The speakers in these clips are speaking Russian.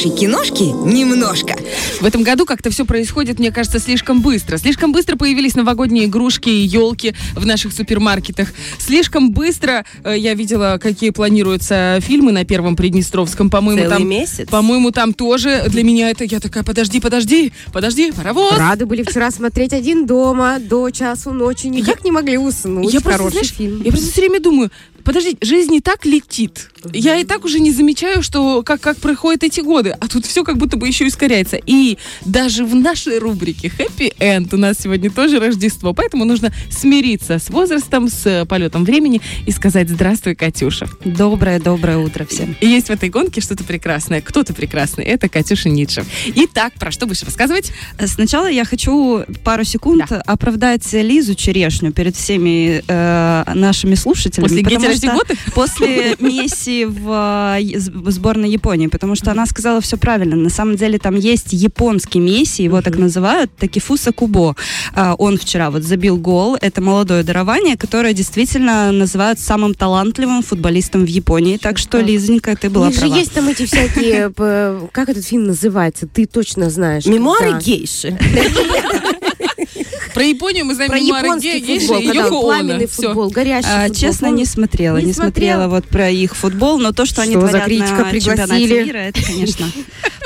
хорошей киношки немножко. В этом году как-то все происходит, мне кажется, слишком быстро. Слишком быстро появились новогодние игрушки и елки в наших супермаркетах. Слишком быстро э, я видела, какие планируются фильмы на Первом Приднестровском. По-моему, Целый там, месяц? По-моему, там тоже для меня это... Я такая, подожди, подожди, подожди, паровоз. Рады были вчера смотреть один дома до часу ночи. Никак не могли уснуть. Я просто, Хороший знаешь, фильм. я просто все время думаю, подожди, жизнь и так летит. Я и так уже не замечаю, что как, как проходят эти годы, а тут все как будто бы еще ускоряется. И даже в нашей рубрике Happy End у нас сегодня тоже Рождество, поэтому нужно смириться с возрастом, с полетом времени и сказать «Здравствуй, Катюша». Доброе-доброе утро всем. И есть в этой гонке что-то прекрасное. Кто-то прекрасный. Это Катюша Ницше. Итак, про что будешь рассказывать? Сначала я хочу пару секунд Да. оправдать Лизу Черешню перед всеми э, нашими слушателями. После потому что гетерозиготы? После Месси в, э, в сборной Японии, потому что она сказала все правильно. На самом деле там есть японский Месси, его так называют, Такифуса Кубо. А, Он вчера вот забил гол. Это молодое дарование, которое действительно называют самым талантливым футболистом в Японии. Так что. Лизонька, ты была права. есть там эти всякие... п- Как этот фильм называется? Ты точно знаешь. Мемуары гейши. Про Японию мы знаем Про японский футбол, когда Оно. пламенный футбол, горящий А, футбол. честно, не смотрела. Не Не, смотрела смотрела? вот про их футбол, но то, что, они за творят критика на чемпионате пригласили? мира, это, конечно,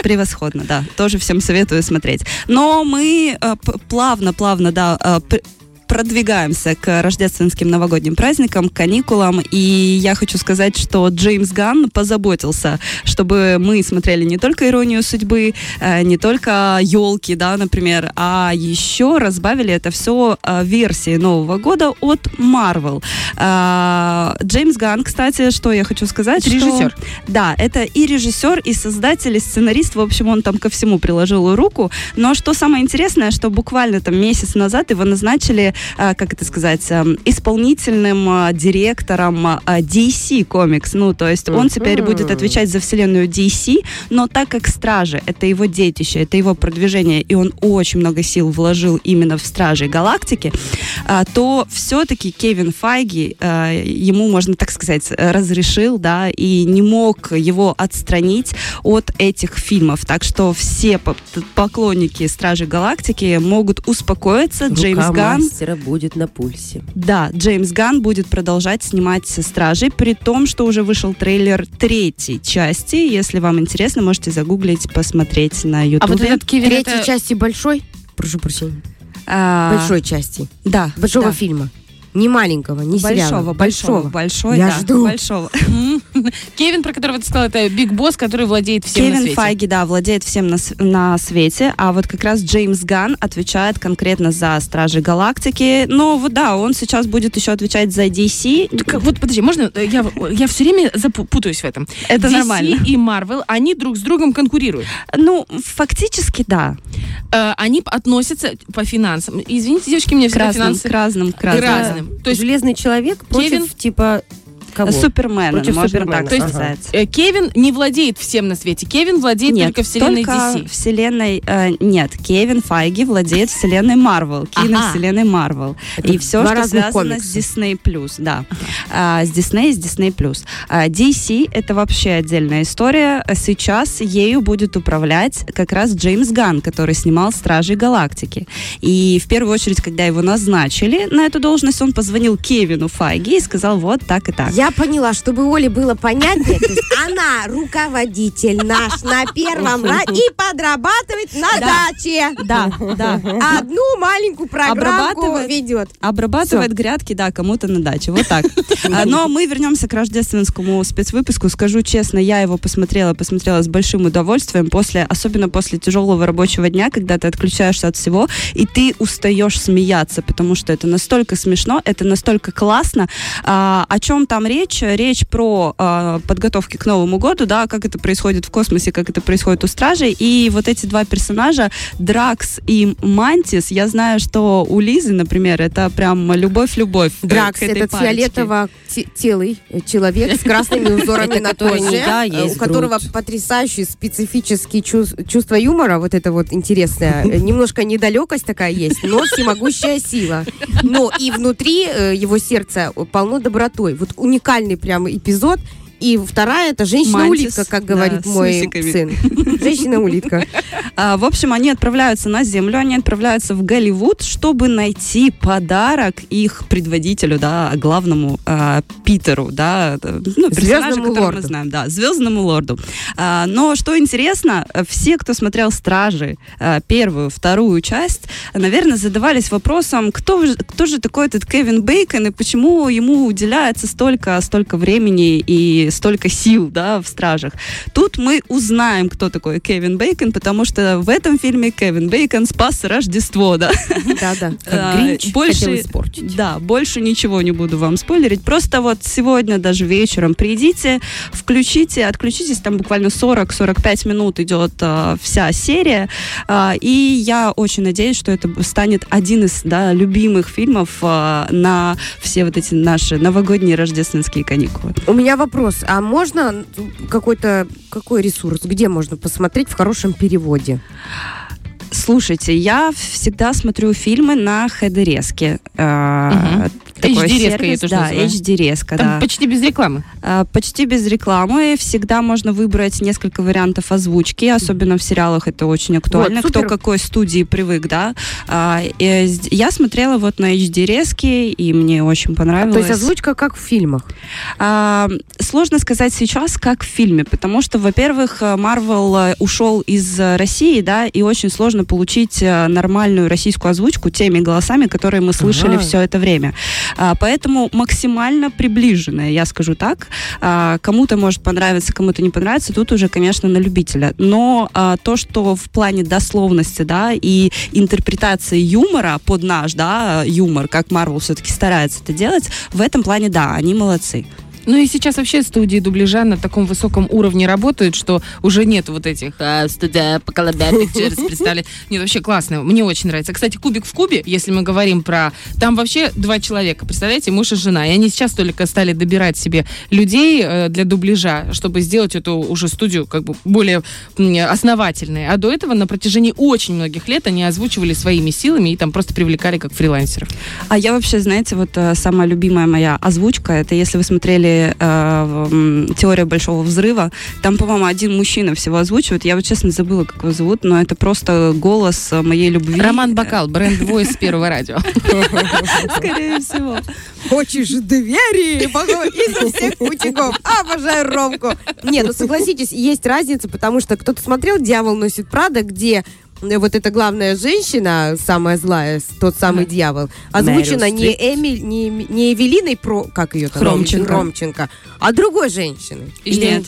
превосходно, да. Тоже всем советую смотреть. Но мы э, плавно-плавно, да, э, продвигаемся к рождественским новогодним праздникам, каникулам, и я хочу сказать, что Джеймс Ганн позаботился, чтобы мы смотрели не только «Иронию судьбы», э, не только «Елки», да, например, а еще разбавили это все версией Нового года от Marvel. А, Джеймс Ганн, кстати, что я хочу сказать, Это что- режиссер. да, это и режиссер, и создатель, и сценарист. В общем, он там ко всему приложил руку. Но что самое интересное, что буквально там месяц назад его назначили, как это сказать, эм, исполнительным а, директором а, DC Comics. Ну, то есть он теперь будет отвечать за вселенную DC, но так как Стражи — это его детище, это его продвижение, и он очень много сил вложил именно в Стражи Галактики, то все-таки Кевин Файги, ему, можно так сказать, разрешил, да, и не мог его отстранить от этих фильмов. Так что все по- поклонники Стражи Галактики могут успокоиться. Джеймс Рука Ганн, мастера будет на пульсе. да, Джеймс Ганн будет продолжать снимать Стражи, при том, что уже вышел трейлер третьей части. Если вам интересно, можете загуглить, посмотреть на А Ютубе. вот этот Кевин, Третьей это- части большой? Прошу прощения. А, Большой части. Да. Большого да. фильма. Не маленького, не сериала. Большого, большого, большой, Я да, жду. большого. Кевин, про которого ты сказала, это Биг Босс, который владеет всем на Кевин свете. Файги, да, владеет всем на, на свете, а вот как раз Джеймс Ганн отвечает конкретно за Стражи Галактики. Но вот да, он сейчас будет еще отвечать за DC. Так, Вот подожди, можно? э, Я, я все время запутаюсь в этом. Это DC нормально. и Marvel, они друг с другом конкурируют. Ну, фактически, да. Э, они относятся по финансам. Извините, девочки, мне всегда разным, финансы к разным, к к разным. То есть Железный человек против, Кевин- типа, кого? Супермена, Против можно Супермена, так То есть, сказать. э, Кевин не владеет всем на свете. Кевин владеет Нет, только вселенной только DC. вселенной... э, нет, Кевин Файги владеет вселенной Марвел, Ага. киновселенной Марвел. И все, что связано комикса. с Disney+, да. А, с Disney, с Disney+. А, DC — это вообще отдельная история. Сейчас ею будет управлять как раз Джеймс Ганн, который снимал «Стражей Галактики». И в первую очередь, когда его назначили на эту должность, он позвонил Кевину Файги и сказал вот так и так. Я поняла, чтобы Оле было понятнее, то есть она руководитель наш на первом и подрабатывает на Да. даче. Да, да. Одну маленькую программку ведет. Обрабатывает грядки, да, кому-то на даче. Вот так. А, Но мы вернемся к рождественскому спецвыпуску. Скажу честно, я его посмотрела, посмотрела с большим удовольствием, после, особенно после тяжелого рабочего дня, когда ты отключаешься от всего, и ты устаешь смеяться, потому что это настолько смешно, это настолько классно. А, о чем там речь? Речь про а, подготовки к Новому году, да, как это происходит в космосе, как это происходит у Стражей. И вот эти два персонажа, Дракс и Мантис, я знаю, что у Лизы, например, это прям любовь-любовь. э, Дракс, этой этот фиолетово-телый человек с красными узорами на э, у которого потрясающие специфические чувс- чувства юмора, вот это вот интересное, Э, немножко недалекость такая есть, но всемогущая сила. Но и внутри э, его сердца полно добротой. Вот уникальный прям эпизод, И вторая это женщина-улитка, как да, говорит с мой сын. Женщина-улитка. А, В общем, они отправляются на Землю, они отправляются в Голливуд, чтобы найти подарок их предводителю, да, главному а, Питеру, да, э, ну, персонажу, Звездному которого мы лорду. знаем, да, звездному лорду. А, Но что интересно, все, кто смотрел «Стражи», э, первую, вторую часть, наверное, задавались вопросом, кто, же- кто же такой этот Кевин Бейкон и почему ему уделяется столько, столько времени и столько сил, да, в «Стражах». Тут мы узнаем, кто такой Кевин Бейкон, потому что в этом фильме Кевин Бейкон спас Рождество, да. Да-да. А, Как Гринч больше- испортить. Да, больше ничего не буду вам спойлерить. Просто вот сегодня даже вечером придите, включите, отключитесь, там буквально 40-45 минут идет а, вся серия. А, и я очень надеюсь, что это станет один из да, любимых фильмов а, на все вот эти наши новогодние рождественские каникулы. У меня вопрос. А можно какой-то какой ресурс, где можно посмотреть в хорошем переводе? Слушайте, я всегда смотрю фильмы на хедереске. Мгм. HD-резка я тоже да. HD-резка, Там да. почти без рекламы. А, Почти без рекламы. Всегда можно выбрать несколько вариантов озвучки, особенно в сериалах это очень актуально. Вот, Кто супер. какой студии привык, да. А, и с- я смотрела вот на HD резки, и мне очень понравилось. То есть озвучка как в фильмах. А, сложно сказать сейчас, как в фильме, потому что, во-первых, Марвел э, ушел из э, России, да, и очень сложно получить э, нормальную российскую озвучку теми голосами, которые мы слышали Ага. все это время. А, поэтому максимально приближенная, я скажу так. А, кому-то может понравиться, кому-то не понравится, тут уже, конечно, на любителя. Но а, то, что в плане дословности, да, и интерпретации юмора под наш, да, юмор, как Марвел все-таки старается это делать, в этом плане, да, они молодцы. Ну и сейчас вообще студии дубляжа на таком высоком уровне работают, что уже нет вот этих а, студия по Pictures представили. Нет, вообще классно. Мне очень нравится. Кстати, Кубик в Кубе, если мы говорим про... Там вообще два человека, представляете, муж и жена. И они сейчас только стали добирать себе людей э, для дубляжа, чтобы сделать эту уже студию как бы более основательной. А до этого на протяжении очень многих лет они озвучивали своими силами и там просто привлекали как фрилансеров. А я вообще, знаете, вот э, самая любимая моя озвучка, это если вы смотрели э, «Теория большого взрыва», там, по-моему, один мужчина всего озвучивает. Я вот, честно, забыла, как его зовут, но это просто голос э, моей любви. Роман Бакал, бренд Voice первого радио. Скорее всего. Хочешь двери изо всех путиков. Обожаю Ромку. Не, ну согласитесь, есть разница, потому что кто-то смотрел «Дьявол носит Прада», где э, вот эта главная женщина, самая злая, тот самый дьявол, озвучена Мэрил не, Эми, не, не Эвелиной Про, как ее там? Хромченко. Хромченко, а другой женщиной. Нет.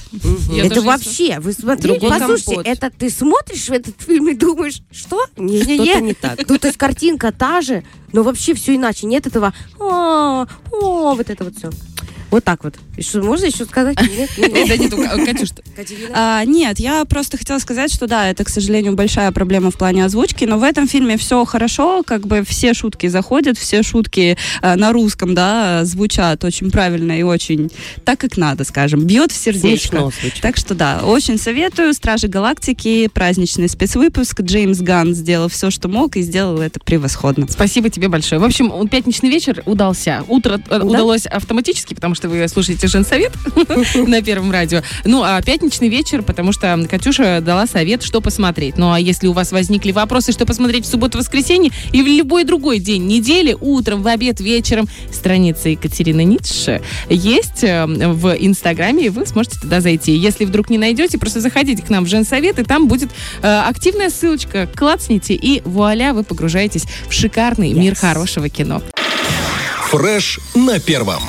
Я это вообще, вы смотрите, Другой послушайте, компот. это ты смотришь в этот фильм и думаешь, что? Не-не-не. Что-то не так. Ну, то есть картинка та же, но вообще все иначе. Нет этого, о, о, вот это вот все. Вот так вот. И что, можно еще сказать? Нет? Катюш? А, нет, я просто хотела сказать, что да, это, к сожалению, большая проблема в плане озвучки, но в этом фильме все хорошо, как бы все шутки заходят, все шутки э, на русском, да, звучат очень правильно и очень так, как надо, скажем, бьет в сердечко. Так что да, очень советую. Стражи Галактики, праздничный спецвыпуск. Джеймс Ганн сделал все, что мог, и сделал это превосходно. Спасибо тебе большое. В общем, пятничный вечер удался. Утро э, удалось автоматически, потому что вы слушаете женсовет на Первом радио. Ну, а пятничный вечер, потому что Катюша дала совет, что посмотреть. Ну, а если у вас возникли вопросы, что посмотреть в субботу-воскресенье и в любой другой день недели, утром, в обед, вечером, страница Екатерины Ницше есть э, в Инстаграме, и вы сможете туда зайти. Если вдруг не найдете, просто заходите к нам в женсовет, и там будет э, активная ссылочка. Клацните, и вуаля, вы погружаетесь в шикарный мир хорошего кино. Фреш на первом.